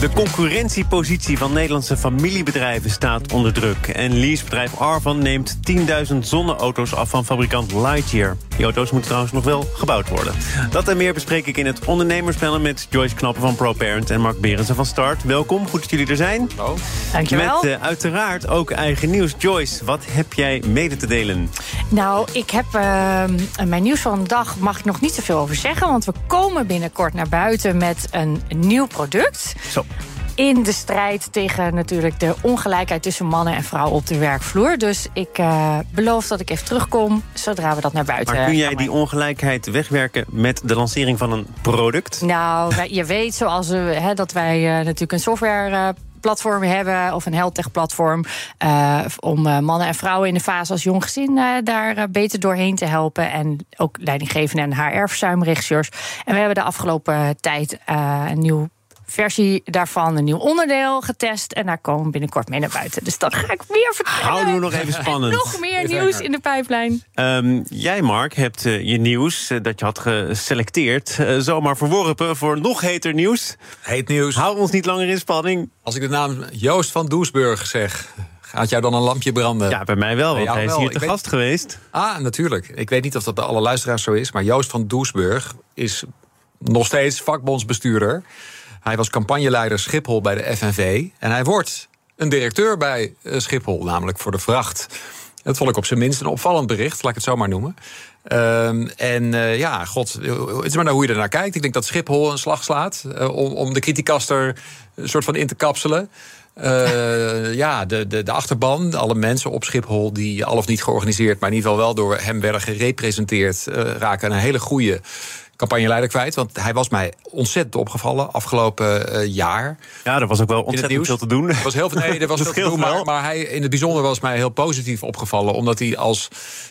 De concurrentiepositie van Nederlandse familiebedrijven staat onder druk. En leasebedrijf Arvan neemt 10.000 zonneauto's af van fabrikant Lightyear. Die auto's moeten trouwens nog wel gebouwd worden. Dat en meer bespreek ik in het ondernemerspanel met Joyce Knappen van ProParent en Mark Berensen van Start. Welkom, goed dat jullie er zijn. Oh. Dankjewel. Met uh, uiteraard ook eigen nieuws. Joyce, wat heb jij mede te delen? Nou, ik heb uh, mijn nieuws van de dag mag ik nog niet zoveel over zeggen, want we komen binnenkort naar buiten met een nieuw product. Zo. In de strijd tegen natuurlijk de ongelijkheid tussen mannen en vrouwen op de werkvloer. Dus ik uh, beloof dat ik even terugkom zodra we dat naar buiten Maar kun jij die ongelijkheid wegwerken met de lancering van een product? Nou, je weet zoals we, hè, dat wij uh, natuurlijk een software. Uh, platform hebben of een healthtech platform uh, om uh, mannen en vrouwen in de fase als jong gezin uh, daar beter doorheen te helpen en ook leidinggevende en HR-verzuimregisseurs. En we hebben de afgelopen tijd een nieuw versie daarvan, een nieuw onderdeel getest. En daar komen we binnenkort mee naar buiten. Dus dat ga ik meer vertellen. Houden we nog even spannend. nog meer nieuws in de pijplijn. Um, jij, Mark, hebt uh, je nieuws uh, dat je had geselecteerd... Uh, zomaar verworpen voor nog heter nieuws. Heet nieuws. Hou ons niet langer in spanning. Als ik de naam Joost van Doesburg zeg... Gaat jou dan een lampje branden? Ja, bij mij wel, want ja, hij is wel. hier te Ik gast geweest. Ah, natuurlijk. Ik weet niet of dat bij alle luisteraars zo is... maar Joost van Doesburg is nog steeds vakbondsbestuurder... Hij was campagneleider Schiphol bij de FNV. En hij wordt een directeur bij Schiphol, namelijk voor de vracht. Dat vond ik op zijn minst een opvallend bericht, laat ik het zo maar noemen. Um, en uh, ja, god, het is maar naar hoe je ernaar kijkt. Ik denk dat Schiphol een slag slaat uh, om, om de criticaster een soort van in te kapselen. Ja, de, de, de achterban, alle mensen op Schiphol die al of niet georganiseerd, maar in ieder geval wel door hem werden gerepresenteerd, raken een hele goede campagneleider kwijt. Want hij was mij ontzettend opgevallen afgelopen uh, jaar. Ja, er was ook wel ontzettend veel te doen. Er was heel veel, nee, er was veel te doen. Maar, maar, hij in het bijzonder was mij heel positief opgevallen. Omdat hij als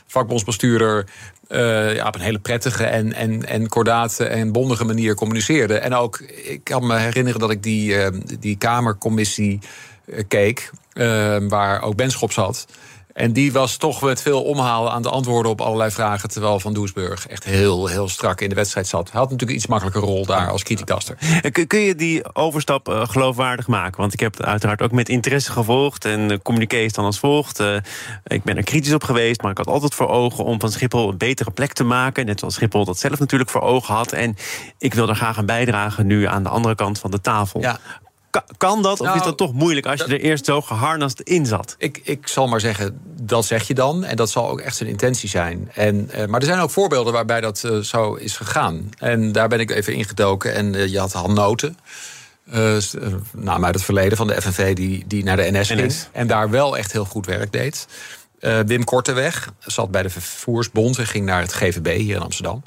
vakbondsbestuurder uh, ja, op een hele prettige en, en, en kordate en bondige manier communiceerde. En ook, ik kan me herinneren dat ik die, uh, die Kamercommissie keek. waar ook Benschop zat. En die was toch met veel omhalen aan de antwoorden op allerlei vragen. Terwijl Van Doesburg echt heel, heel strak in de wedstrijd zat. Hij had natuurlijk een iets makkelijker rol daar als criticaster. Kun je die overstap uh, geloofwaardig maken? Want ik heb het uiteraard ook met interesse gevolgd. En de communiqué is dan als volgt. Uh, ik ben er kritisch op geweest, maar ik had altijd voor ogen om van Schiphol een betere plek te maken. Net zoals Schiphol dat zelf natuurlijk voor ogen had. En ik wil er graag aan bijdragen nu aan de andere kant van de tafel. Ja. Kan dat, of nou, is dat toch moeilijk als je er eerst zo geharnast in zat? Ik, ik zal maar zeggen, dat zeg je dan. En dat zal ook echt zijn intentie zijn. En, uh, maar er zijn ook voorbeelden waarbij dat uh, zo is gegaan. En daar ben ik even ingedoken. En uh, je had Han Noten. Nou, uit het verleden van de FNV die, die naar de NS ging. NS. En daar wel echt heel goed werk deed. Wim Korteweg zat bij de Vervoersbond en ging naar het GVB hier in Amsterdam.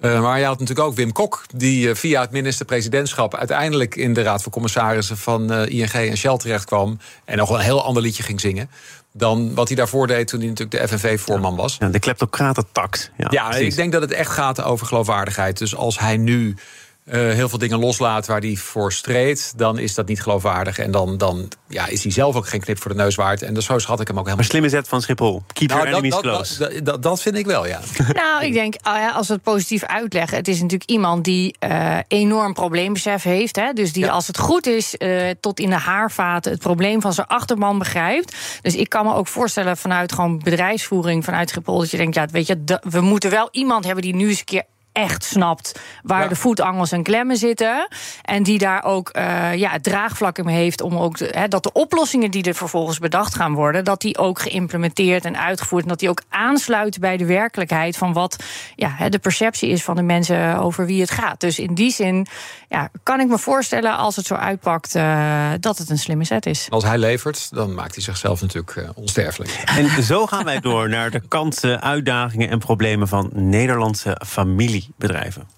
Uh, maar je had natuurlijk ook Wim Kok, die uh, via het minister-presidentschap uiteindelijk in de Raad van Commissarissen van uh, ING en Shell terecht kwam. En nog wel een heel ander liedje ging zingen. Dan wat hij daarvoor deed toen hij natuurlijk de FNV-voorman was. Ja, de kleptocratentax. Ja, ja ik denk dat het echt gaat over geloofwaardigheid. Dus als hij nu uh, heel veel dingen loslaat waar hij voor streed, dan is dat niet geloofwaardig. En dan, dan ja, is hij zelf ook geen knip voor de neus waard. En dus zo schat ik hem ook helemaal. Maar slimme zet van Schiphol. Keep nou, your enemies dat, close. Dat, dat, dat, vind ik wel, ja. Nou, ik denk, als we het positief uitleggen... het is natuurlijk iemand die uh, enorm probleembesef heeft. Hè? Dus die, ja. als het goed is, uh, tot in de haarvaten... het probleem van zijn achterban begrijpt. Dus ik kan me ook voorstellen vanuit gewoon bedrijfsvoering... vanuit Schiphol, dat je denkt, ja, weet je, we moeten wel iemand hebben... die nu eens een keer echt snapt waar ja. de voetangels en klemmen zitten. En die daar ook uh, ja, het draagvlak in heeft om ook de, he, dat de oplossingen die er vervolgens bedacht gaan worden, dat die ook geïmplementeerd en uitgevoerd en dat die ook aansluiten bij de werkelijkheid van wat ja, de perceptie is van de mensen over wie het gaat. Dus in die zin ja, kan ik me voorstellen als het zo uitpakt uh, dat het een slimme set is. Als hij levert, dan maakt hij zichzelf natuurlijk uh, onsterfelijk. En zo gaan wij door naar de kansen, uitdagingen en problemen van Nederlandse familie bedrijven.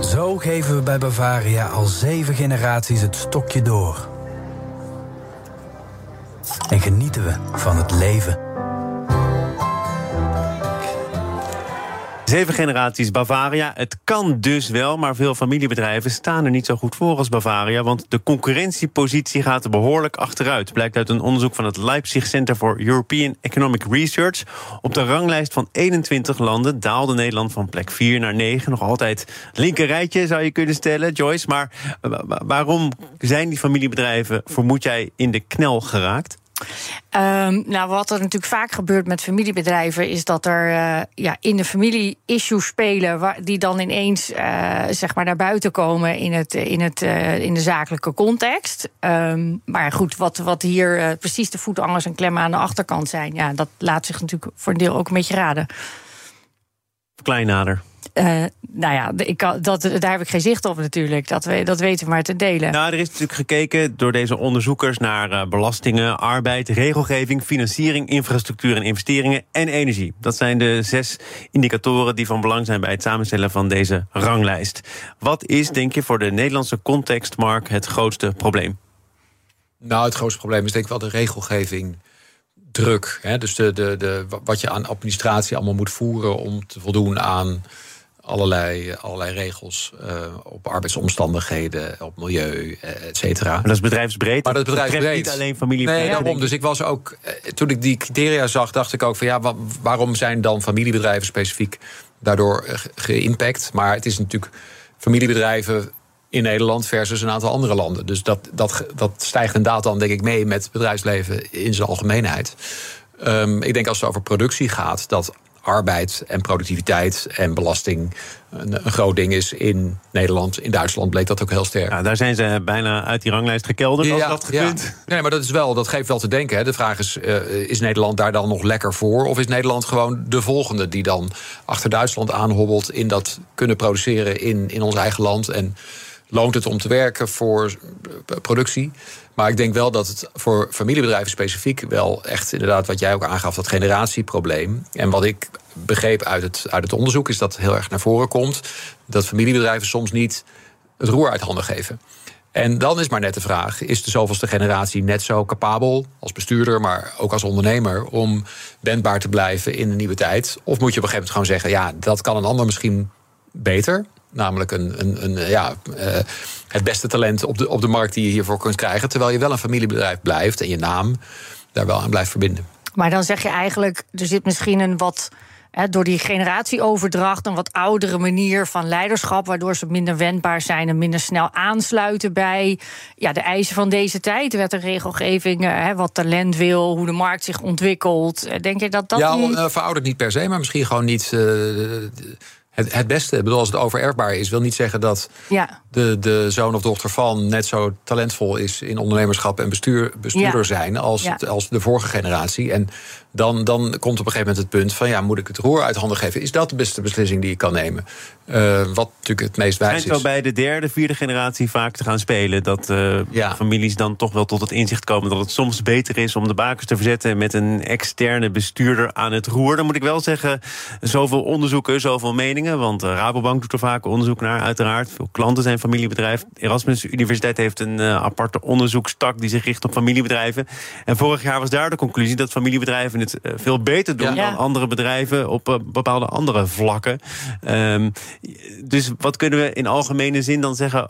Zo geven we bij Bavaria al zeven generaties het stokje door. En genieten we van het leven. Zeven generaties Bavaria. Het kan dus wel, maar veel familiebedrijven staan er niet zo goed voor als Bavaria. Want de concurrentiepositie gaat er behoorlijk achteruit. Blijkt uit een onderzoek van het Leipzig Center for European Economic Research. Op de ranglijst van 21 landen daalde Nederland van plek 4 naar 9. Nog altijd linkerrijtje zou je kunnen stellen, Joyce. Maar waarom zijn die familiebedrijven, vermoed jij, in de knel geraakt? Um, nou, wat er natuurlijk vaak gebeurt met familiebedrijven, is dat er uh, ja, in de familie issues spelen, die dan ineens uh, zeg maar naar buiten komen in, het, in, het, uh, in de zakelijke context. Um, maar goed, wat, wat hier precies de voetangers en klemmen aan de achterkant zijn, ja, dat laat zich natuurlijk voor een deel ook een beetje raden. Klein nader. Uh, nou ja, ik kan, dat, daar heb ik geen zicht op natuurlijk. Dat, we, dat weten we maar te delen. Nou, er is natuurlijk gekeken door deze onderzoekers naar uh, belastingen, arbeid, regelgeving, financiering, infrastructuur en investeringen en energie. Dat zijn de zes indicatoren die van belang zijn bij het samenstellen van deze ranglijst. Wat is, denk je, voor de Nederlandse context, Mark, het grootste probleem? Nou, het grootste probleem is denk ik wel de regelgeving druk. Hè? Dus de, de, de, wat je aan administratie allemaal moet voeren om te voldoen aan allerlei, allerlei regels uh, op arbeidsomstandigheden, op milieu, uh, et cetera. Maar dat is bedrijfsbreed. Maar dat is bedrijfsbreed. niet alleen familie. Nee, daarom. Dus ik was ook, uh, toen ik die criteria zag, dacht ik ook van ja, waarom zijn dan familiebedrijven specifiek daardoor geïmpact? Maar het is natuurlijk familiebedrijven in Nederland versus een aantal andere landen. Dus dat, dat, dat stijgt inderdaad dan, denk ik, mee met het bedrijfsleven in zijn algemeenheid. Um, ik denk als het over productie gaat, dat arbeid en productiviteit en belasting een, een, groot ding is in Nederland. In Duitsland bleek dat ook heel sterk. Ja, daar zijn ze bijna uit die ranglijst gekelderd als dat gekund. Ja. Nee, maar dat, is wel, dat geeft wel te denken. Hè. De vraag is, uh, is Nederland daar dan nog lekker voor? Of is Nederland gewoon de volgende die dan achter Duitsland aanhobbelt... in dat kunnen produceren in, in ons eigen land... en loont het om te werken voor productie. Maar ik denk wel dat het voor familiebedrijven specifiek wel echt inderdaad wat jij ook aangaf, dat generatieprobleem. En wat ik begreep uit het, uit het onderzoek is dat heel erg naar voren komt dat familiebedrijven soms niet het roer uit handen geven. En dan is maar net de vraag: is de zoveelste generatie net zo capabel als bestuurder, maar ook als ondernemer, om wendbaar te blijven in een nieuwe tijd? Of moet je op een gegeven moment gewoon zeggen: ja, dat kan een ander misschien beter. Namelijk een, een, een ja, uh, het beste talent op de, op de markt die je hiervoor kunt krijgen. Terwijl je wel een familiebedrijf blijft en je naam daar wel aan blijft verbinden. Maar dan zeg je eigenlijk, er zit misschien een wat. door die generatieoverdracht een wat oudere manier van leiderschap, waardoor ze minder wendbaar zijn en minder snel aansluiten bij ja, de eisen van deze tijd. Wet en regelgeving, wat talent wil, hoe de markt zich ontwikkelt. Denk je dat dat. Ja, niet... verouderd niet per se, maar misschien gewoon niet. Uh, het, het beste. Ik bedoel, als het overerfbaar is, wil niet zeggen dat ja. de, de zoon of dochter van net zo talentvol is in ondernemerschap en bestuur, bestuurder zijn als, als de vorige generatie. En dan, dan komt op een gegeven moment het punt van ja, moet ik het roer uit handen geven? Is dat de beste beslissing die ik kan nemen? Uh, wat natuurlijk het meest wijs is. Het zo bij de derde, vierde generatie vaak te gaan spelen. Dat uh, ja. families dan toch wel tot het inzicht komen dat het soms beter is om de bakens te verzetten met een externe bestuurder aan het roer. Dan moet ik wel zeggen, zoveel onderzoeken, zoveel meningen. Want uh, Rabobank doet er vaak onderzoek naar, uiteraard. Veel klanten zijn familiebedrijf. Erasmus Universiteit heeft een aparte onderzoekstak die zich richt op familiebedrijven. En vorig jaar was daar de conclusie dat familiebedrijven het veel beter doen dan andere bedrijven op bepaalde andere vlakken. Um, dus wat kunnen we in algemene zin dan zeggen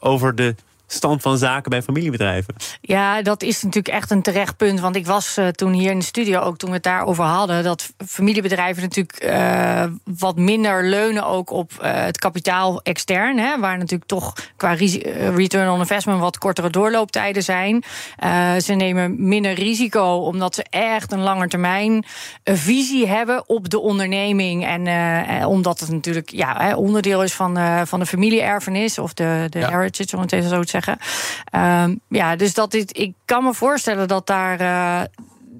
over de stand van zaken bij familiebedrijven? Ja, dat is natuurlijk echt een terecht punt. Want ik was uh, toen hier in de studio ook toen we het daarover hadden. Dat familiebedrijven natuurlijk uh, wat minder leunen ook op uh, het kapitaal extern. Hè, waar natuurlijk toch qua return on investment wat kortere doorlooptijden zijn. ze nemen minder risico omdat ze echt een langetermijn visie hebben op de onderneming. En omdat het natuurlijk ja, onderdeel is van, van de familieerfenis of de, de ja. heritage, om het even zo te zeggen. Um, ja, dus dat dit, ik kan me voorstellen dat daar. Uh,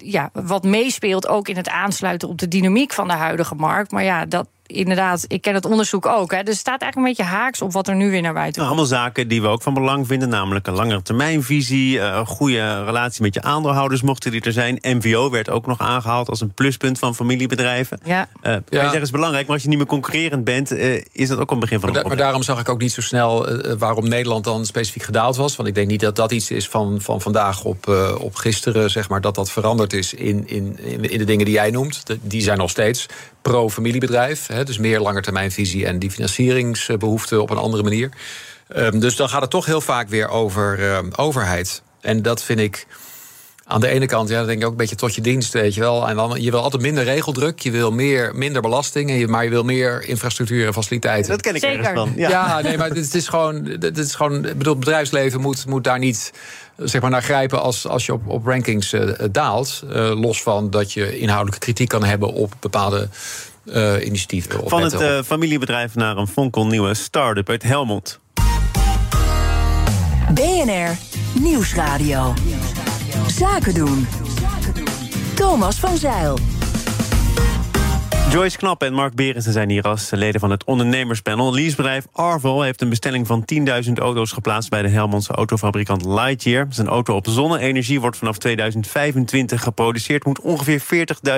ja, wat meespeelt ook in het aansluiten op de dynamiek van de huidige markt. Maar ja, dat, inderdaad, ik ken het onderzoek ook. Hè, dus het staat eigenlijk een beetje haaks op wat er nu weer naar buiten komt. allemaal zaken die we ook van belang vinden. Namelijk een langere termijnvisie. Uh, een goede relatie met je aandeelhouders mochten die er zijn. MVO werd ook nog aangehaald als een pluspunt van familiebedrijven. Ja. Uh, ja. Je zeggen, is belangrijk. Maar als je niet meer concurrerend bent, uh, is dat ook een begin van een maar, maar daarom zag ik ook niet zo snel waarom Nederland dan specifiek gedaald was. Want ik denk niet dat dat iets is van, van vandaag op, op gisteren, zeg maar, dat dat veranderd is in, in, in de dingen die jij noemt. Die zijn nog steeds pro-familiebedrijf. Dus meer langetermijnvisie en die financieringsbehoeften op een andere manier. Ehm, dus dan gaat het toch heel vaak weer over ehm, overheid. En dat vind ik aan de ene kant, ja, dan denk ik ook een beetje tot je dienst, weet je wel. En dan, je wil altijd minder regeldruk, je wil meer, minder belasting, maar je wil meer infrastructuur en faciliteiten. Dat ken ik Zeker. ergens van. Ja, nee, maar het is gewoon, het is gewoon, ik bedoel, het bedrijfsleven moet, moet daar niet zeg maar, naar grijpen als, als je op, op rankings uh, daalt. Uh, los van dat je inhoudelijke kritiek kan hebben op bepaalde uh, initiatieven. Van het familiebedrijf naar een fonkelnieuwe start-up uit Helmond. BNR Nieuwsradio. Zaken doen. Thomas van Zeil. Joyce Knap en Mark Berensen zijn hier als leden van het ondernemerspanel. Leasebedrijf Arval heeft een bestelling van 10.000 auto's geplaatst... bij de Helmondse autofabrikant Lightyear. Zijn auto op zonne-energie wordt vanaf 2025 geproduceerd... moet ongeveer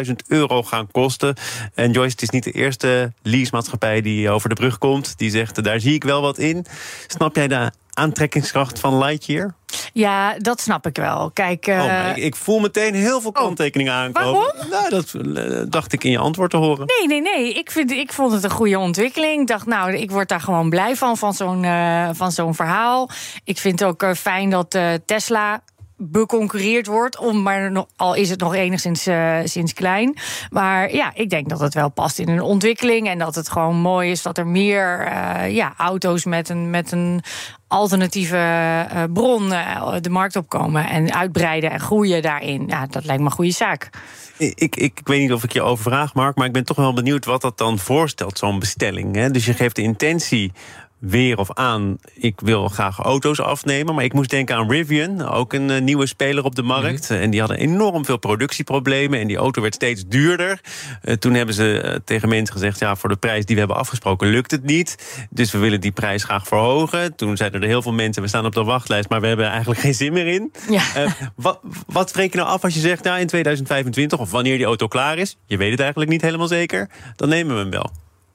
40.000 euro gaan kosten. En Joyce, het is niet de eerste leasemaatschappij die over de brug komt... die zegt, daar zie ik wel wat in. Snap jij de aantrekkingskracht van Lightyear? Ja, dat snap ik wel. Kijk, uh... oh, ik, ik, voel meteen heel veel kanttekeningen oh, aankomen. Waarom? Nou, dat uh, dacht ik in je antwoord te horen. Nee, nee, nee. Ik, vind, ik vond het een goede ontwikkeling. Ik dacht, nou, ik word daar gewoon blij van, van zo'n uh, van zo'n verhaal. Ik vind het ook fijn dat Tesla beconcurreerd wordt. Om, maar nog, al is het nog enigszins uh, sinds klein. Maar ja, ik denk dat het wel past in een ontwikkeling. En dat het gewoon mooi is dat er meer uh, ja, auto's met een, met een alternatieve uh, bron de markt opkomen. En uitbreiden en groeien daarin. Ja, dat lijkt me een goede zaak. Ik, ik, ik weet niet of ik je overvraag, Mark, maar ik ben toch wel benieuwd wat dat dan voorstelt, zo'n bestelling. Hè? Dus je geeft de intentie weer of aan, ik wil graag auto's afnemen. Maar ik moest denken aan Rivian, ook een uh, nieuwe speler op de markt. Mm -hmm. En die hadden enorm veel productieproblemen. En die auto werd steeds duurder. Uh, toen hebben ze uh, tegen mensen gezegd: ja, voor de prijs die we hebben afgesproken, lukt het niet. Dus we willen die prijs graag verhogen. Toen zeiden er heel veel mensen: we staan op de wachtlijst, maar we hebben eigenlijk geen zin meer in. Ja. wat, wat spreek je nou af als je zegt: ja, in 2025 of wanneer die auto klaar is? Je weet het eigenlijk niet helemaal zeker. Dan nemen we hem wel.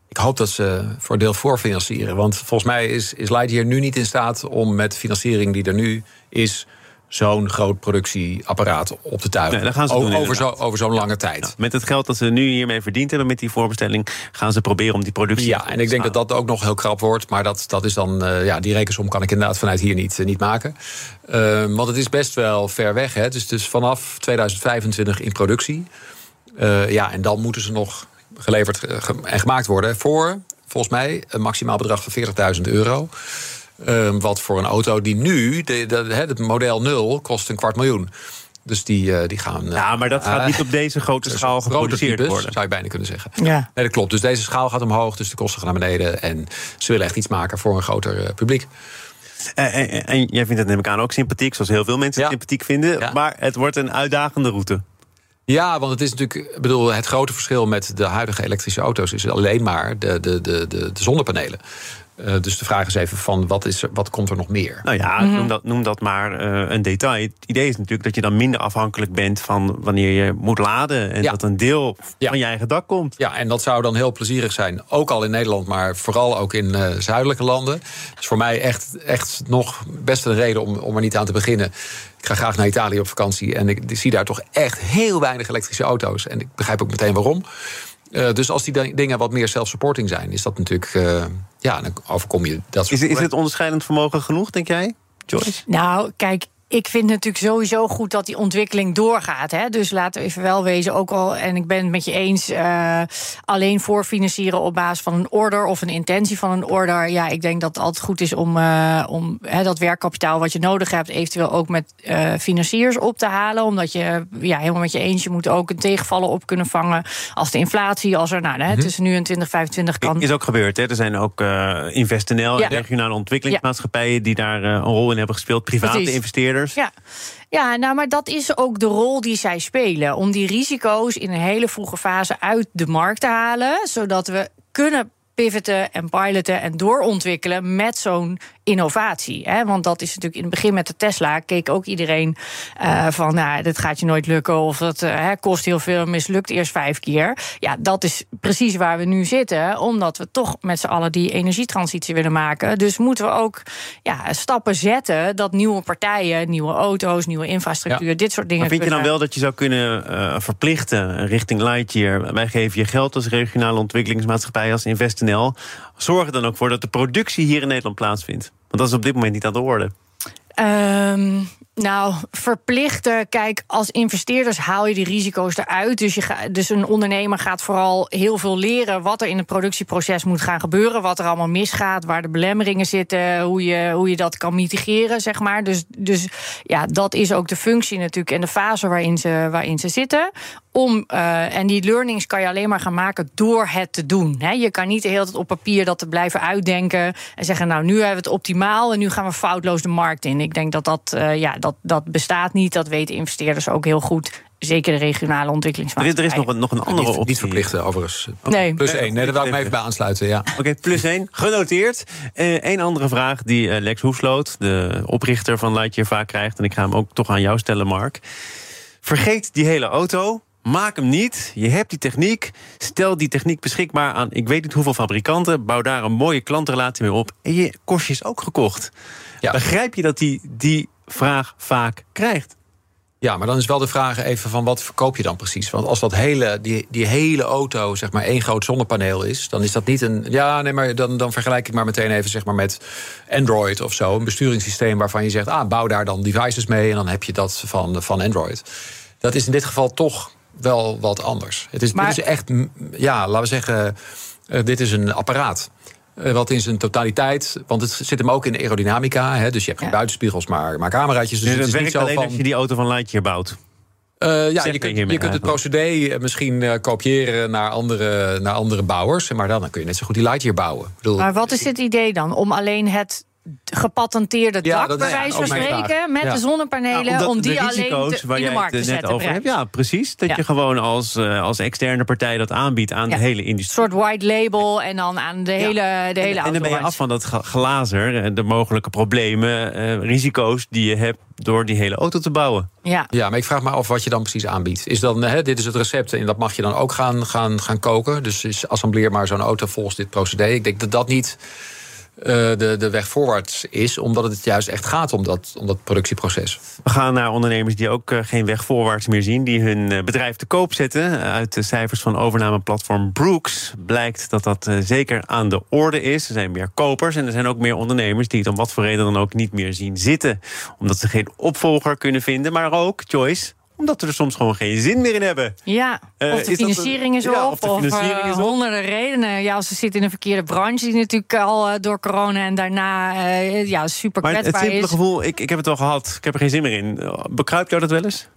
Ik hoop dat ze voor deel voorfinancieren. Want volgens mij is, is Lightyear nu niet in staat om met financiering die er nu is zo'n groot productieapparaat op te tuigen. Nee, gaan ze over, zo, over zo'n lange tijd. Ja, met het geld dat ze nu hiermee verdiend hebben met die voorbestelling, gaan ze proberen om die productie. Ja, en ik denk dat dat ook nog heel krap wordt. Maar dat, dat is dan, uh, ja, die rekensom kan ik inderdaad vanuit hier niet, uh, niet maken. Uh, want het is best wel ver weg. Hè. Dus, dus vanaf 2025 in productie. ja, en dan moeten ze nog geleverd en gemaakt worden voor, volgens mij, een maximaal bedrag van 40.000 euro. Um, wat voor een auto die nu, de, de, het model 0, kost een kwart miljoen. Dus die, uh, die gaan. Uh, ja, maar dat gaat uh, niet op deze grote schaal geproduceerd types, worden. Zou je bijna kunnen zeggen. Ja. Nee, dat klopt. Dus deze schaal gaat omhoog, dus de kosten gaan naar beneden. En ze willen echt iets maken voor een groter publiek. En, en, en, jij vindt het neem ik aan ook sympathiek, zoals heel veel mensen het ja. sympathiek vinden. Ja. Maar het wordt een uitdagende route. Ja, want het is natuurlijk, ik bedoel, het grote verschil met de huidige elektrische auto's is alleen maar de, de, de, de, de zonnepanelen. Uh, dus de vraag is even van wat, is er, wat komt er nog meer? Nou ja, mm-hmm. noem, dat, noem dat maar uh, een detail. Het idee is natuurlijk dat je dan minder afhankelijk bent van wanneer je moet laden. En ja. dat een deel ja. van je eigen dak komt. Ja, en dat zou dan heel plezierig zijn. Ook al in Nederland, maar vooral ook in uh, zuidelijke landen. Dus voor mij echt, echt nog best een reden om, om er niet aan te beginnen. Ik ga graag naar Italië op vakantie en ik, ik zie daar toch echt heel weinig elektrische auto's. En ik begrijp ook meteen waarom. Uh, dus als die dingen wat meer self-supporting zijn, is dat natuurlijk. Uh, ja, dan overkom je dat soort Is, is het onderscheidend vermogen genoeg, denk jij, Joyce? Nou, kijk. Ik vind het natuurlijk sowieso goed dat die ontwikkeling doorgaat. Hè? Dus laten we even wel wezen, ook al, en ik ben het met je eens, uh, alleen voorfinancieren op basis van een order of een intentie van een order. Ja, ik denk dat het altijd goed is om, uh, om hè, dat werkkapitaal wat je nodig hebt, eventueel ook met uh, financiers op te halen. Omdat je ja, helemaal met je eens, je moet ook een tegenvallen op kunnen vangen. Als de inflatie, als er nou, hè, Mhm. tussen nu en 2025 kan. Is ook gebeurd, hè? Er zijn ook InvestNL, Ja. regionale ontwikkelingsmaatschappijen, die daar een rol in hebben gespeeld, private Precies. investeerders. Ja. ja, nou, maar dat is ook de rol die zij spelen. Om die risico's in een hele vroege fase uit de markt te halen. Zodat we kunnen pivoten en piloten en doorontwikkelen met zo'n innovatie. Hè? Want dat is natuurlijk in het begin met de Tesla keek ook iedereen uh, van, nou, dit gaat je nooit lukken of dat uh, kost heel veel, mislukt eerst vijf keer. Ja, dat is precies waar we nu zitten, omdat we toch met z'n allen die energietransitie willen maken. Dus moeten we ook ja, stappen zetten dat nieuwe partijen, nieuwe auto's, nieuwe infrastructuur, dit soort dingen. Maar vind je dan wel dat je zou kunnen uh, verplichten richting Lightyear? Wij geven je geld als regionale ontwikkelingsmaatschappij, als InvestNL. Zorg er dan ook voor dat de productie hier in Nederland plaatsvindt. Want dat is op dit moment niet aan de orde. Um, nou, verplichten. Kijk, als investeerders haal je die risico's eruit. Dus, je ga, dus een ondernemer gaat vooral heel veel leren wat er in het productieproces moet gaan gebeuren. Wat er allemaal misgaat, waar de belemmeringen zitten, hoe je, hoe je dat kan mitigeren, zeg maar. Dus, dus ja, dat is ook de functie natuurlijk en de fase waarin ze, waarin ze zitten. Om, uh, en die learnings kan je alleen maar gaan maken door het te doen. Je kan niet de hele tijd op papier dat te blijven uitdenken en zeggen: Nou, nu hebben we het optimaal en nu gaan we foutloos de markt in. Ik denk dat dat, uh, ja, dat, dat bestaat niet. Dat weten investeerders ook heel goed. Zeker de regionale ontwikkelingsmaatschappijen. Er is, er is nog een, nog een andere optie. Niet verplichten, overigens. Nee. Plus één. Nee, daar wil ik me even bij aansluiten. Ja. Oké, okay, plus één. Genoteerd. Eén uh, andere vraag die uh, Lex Hoefsloot, de oprichter van Lightyear, vaak krijgt. En ik ga hem ook toch aan jou stellen, Mark. Vergeet die hele auto. Maak hem niet. Je hebt die techniek. Stel die techniek beschikbaar aan ik weet niet hoeveel fabrikanten. Bouw daar een mooie klantrelatie mee op. En je kostje is ook gekocht. Ja. Begrijp je dat die, die vraag vaak krijgt? Ja, maar dan is wel de vraag even van wat verkoop je dan precies? Want als dat hele, die, die hele auto zeg maar één groot zonnepaneel is, dan is dat niet een. Ja, nee, maar dan, dan vergelijk ik maar meteen even zeg maar met Android of zo. Een besturingssysteem waarvan je zegt, ah, bouw daar dan devices mee en dan heb je dat van, van Android. Dat is in dit geval toch wel wat anders. Het is, maar... dit is echt, ja, laten we zeggen, uh, dit is een apparaat. Uh, wat in zijn totaliteit, want het zit hem ook in de aerodynamica. Hè, dus je hebt geen ja. buitenspiegels, maar, maar cameraatjes. Dus ja, het is werkt niet zo alleen van, als je die auto van Lightyear bouwt. Uh, ja, je kunt, je kunt het procedé misschien uh, kopiëren naar andere, naar andere bouwers. Maar dan, dan kun je net zo goed die Lightyear bouwen. Bedoel, maar wat is het idee dan? Om alleen het gepatenteerde Ja, dak, bij wijze ook van spreken, met Ja. de zonnepanelen, omdat om die de alleen te- waar in de markt het te net zetten. over hebt. Ja, precies. Dat Ja. je gewoon als, eh, als externe partij dat aanbiedt aan Ja. de hele Een industrie. soort white label en dan aan de hele, de hele en, en dan ben je af van dat glazer, en de mogelijke problemen, eh, risico's die je hebt door die hele auto te bouwen. Ja. Ja, maar ik vraag me af wat je dan precies aanbiedt. Is dan, hè, dit is het recept en dat mag je dan ook gaan, gaan, gaan koken. Dus is assembleer maar zo'n auto volgens dit procedé. Ik denk dat dat niet de, de weg voorwaarts is, omdat het juist echt gaat om dat, om dat productieproces. We gaan naar ondernemers die ook eh, geen weg voorwaarts meer zien, die hun eh, bedrijf te koop zetten. Uit de cijfers van overnameplatform Brooks blijkt dat dat eh, zeker aan de orde is. Er zijn meer kopers en er zijn ook meer ondernemers die het om wat voor reden dan ook niet meer zien zitten. Omdat ze geen opvolger kunnen vinden, maar ook, Joyce, omdat we er soms gewoon geen zin meer in hebben. Ja, Eh, of is de financiering is ja, op, of de financiering eh, is op. honderden redenen. Ja, als ze zitten in een verkeerde branche, die natuurlijk al eh, door corona en daarna ja, super Maar het, het kwetsbaar simpele is. gevoel, ik, ik heb het al gehad, ik heb er geen zin meer in. Bekruipt jou dat wel eens?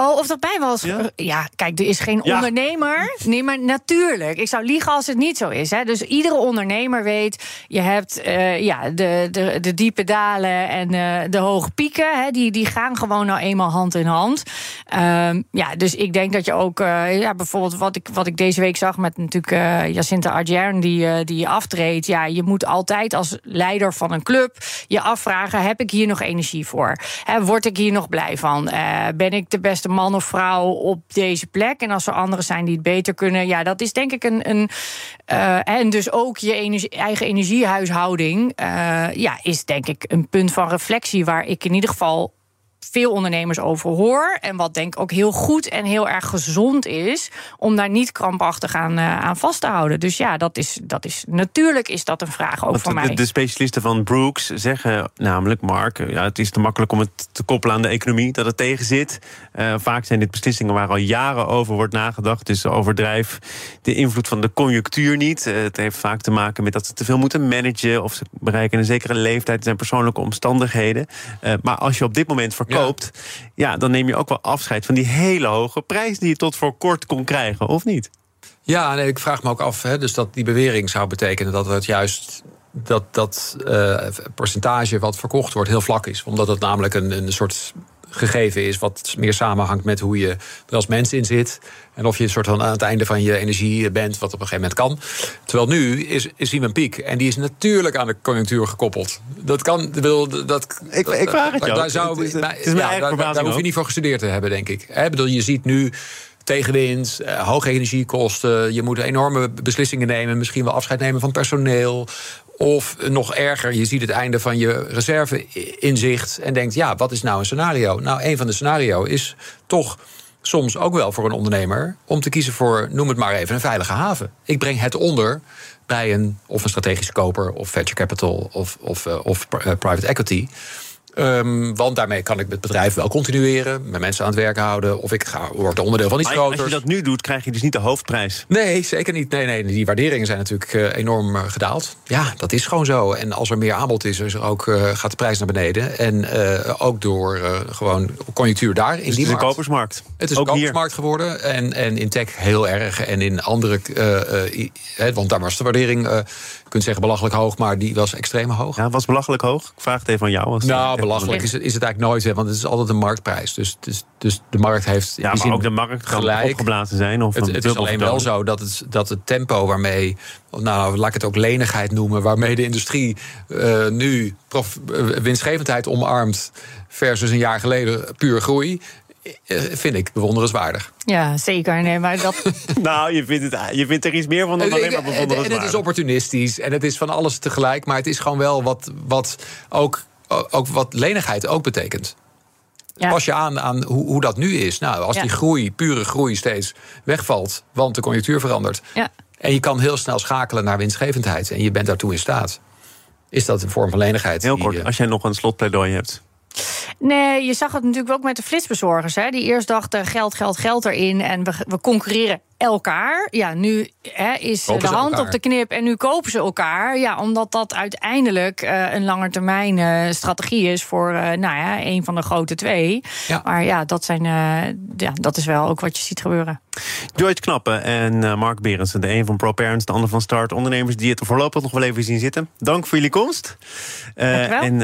Oh, of dat bij was. Ja? Ja? kijk, er is geen Ja. ondernemer. Nee, maar natuurlijk. Ik zou liegen als het niet zo is. Hè. Dus iedere ondernemer weet, je hebt eh, ja, de, de, de diepe dalen en eh, de hoge pieken. Hè. Die, die gaan gewoon nou eenmaal hand in hand. Ehm, ja, dus ik denk dat je ook, eh, ja, bijvoorbeeld wat ik, wat ik deze week zag met natuurlijk Jacinta Ardern die, die aftreedt. Ja, je moet altijd als leider van een club je afvragen: heb ik hier nog energie voor? Hè, word ik hier nog blij van? Ben ik de beste man of vrouw op deze plek? En als er anderen zijn die het beter kunnen, ja, dat is denk ik een. een eh, en dus ook je eigen energiehuishouding, eh, ja, is denk ik een punt van reflectie waar ik in ieder geval veel ondernemers over hoor. En wat denk ik ook heel goed en heel erg gezond is. Om daar niet krampachtig aan, eh, aan vast te houden. Dus ja, dat is, dat is natuurlijk is dat een vraag ook voor de, mij. de specialisten van Brooks zeggen namelijk, Mark, eh, ja, het is te makkelijk om het te koppelen aan de economie, dat het tegen zit. Eh, vaak zijn dit beslissingen waar al jaren over wordt nagedacht. Dus overdrijf de invloed van de conjunctuur niet. Het heeft vaak te maken met dat ze te veel moeten managen of ze bereiken een zekere leeftijd. Zijn persoonlijke omstandigheden. Maar als je op dit moment verkoopt, ja. dan neem je ook wel afscheid van die hele hoge prijs die je tot voor kort kon krijgen, of niet? Ja, nee, ik vraag me ook af, hè, dus dat die bewering zou betekenen dat het juist dat dat eh, percentage wat verkocht wordt heel vlak is, omdat het namelijk een, een soort gegeven is, wat meer samenhangt met hoe je er als mens in zit. En of je een soort van aan het einde van je energie bent, wat op een gegeven moment kan. Terwijl nu is, is een piek. En die is natuurlijk aan de conjunctuur gekoppeld. Dat kan. Wil, dat, Ik- ik vraag het jou. Daar, zou, Het is- het is mijn ja, eigen daar, hoef je niet voor gestudeerd te hebben, denk ik. Hè, bedoel, je ziet nu tegenwind, eh, hoge energiekosten. Je moet enorme beslissingen nemen. Misschien wel afscheid nemen van personeel. Of nog erger, je ziet het einde van je reserve-inzicht. En denkt, ja, wat is nou een scenario? Nou, een van de scenario is toch soms ook wel voor een ondernemer om te kiezen voor, noem het maar even, een veilige haven. Ik breng het onder bij een of een strategische koper of venture capital of, of, eh, of eh, private equity. Ehm, want daarmee kan ik het bedrijf wel continueren, mijn mensen aan het werk houden, of ik ga, word onderdeel van iets Maar als groters. je dat nu doet, krijg je dus niet de hoofdprijs. Nee, zeker niet. Nee, nee, die waarderingen zijn natuurlijk eh, enorm eh, gedaald. Ja, dat is gewoon zo. En als er meer aanbod is, is er ook, eh, gaat de prijs naar beneden. En ook door eh, gewoon conjunctuur daar in Dus het is een markt. kopersmarkt. Het is ook een hier. kopersmarkt geworden. En, en in tech heel erg. En in andere. want daar was de waardering, je kunt zeggen belachelijk hoog, maar die was extreem hoog. Ja, was belachelijk hoog. Ik vraag het even aan jou. Als Nou, belachelijk is het, is het eigenlijk nooit, hè, want het is altijd een marktprijs. Dus, dus, dus de markt heeft. in Ja, maar ook de markt kan gelijk. opgeblazen zijn. Of Het, is alleen wel zo dat het, dat het tempo waarmee, nou laat ik het ook lenigheid noemen, waarmee de industrie eh, nu prof, eh, winstgevendheid omarmt versus een jaar geleden puur groei, eh, vind ik bewonderenswaardig. Ja, zeker. Nee, maar dat, Nou, je vindt, het, je vindt er iets meer van dan alleen maar En- en, het is bewonderenswaardig. opportunistisch en het is van alles tegelijk, maar het is gewoon wel wat, wat ook, ook wat lenigheid ook betekent. ja. Pas je aan aan hoe, hoe dat nu is. Nou, als Ja. die groei, pure groei, steeds wegvalt, want de conjunctuur verandert. Ja. En je kan heel snel schakelen naar winstgevendheid. En je bent daartoe in staat. Is dat een vorm van lenigheid? Heel kort, eh, als jij nog een slotpleidooi hebt. Nee, je zag het natuurlijk ook met de flitsbezorgers. Hè, die eerst dachten geld, geld, geld erin. En we, we concurreren elkaar. Ja, nu hè, is Kopen de hand elkaar. op de knip en nu kopen ze elkaar. Ja, omdat dat uiteindelijk eh, een langetermijn eh, strategie is voor eh, nou ja, een van de grote twee. Ja. Maar ja dat, zijn, ja, dat is wel ook wat je ziet gebeuren. Joyce Knappen en Mark Berendsen. De een van ProParents, de ander van Start. Ondernemers die het voorlopig nog wel even zien zitten. Dank voor jullie komst. En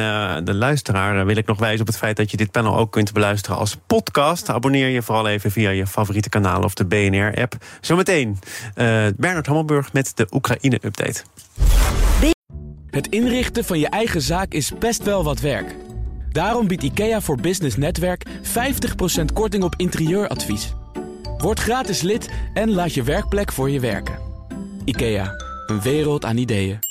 de luisteraar wil ik nog wijzen op het feit dat je dit panel ook kunt beluisteren als podcast. Abonneer je vooral even via je favoriete kanaal of de BNR-app. Zometeen eh Bernard Hammelburg met de Oekraïne-update. Het inrichten van je eigen zaak is best wel wat werk. Daarom biedt IKEA voor Business Netwerk 50% korting op interieuradvies. Word gratis lid en laat je werkplek voor je werken. IKEA, een wereld aan ideeën.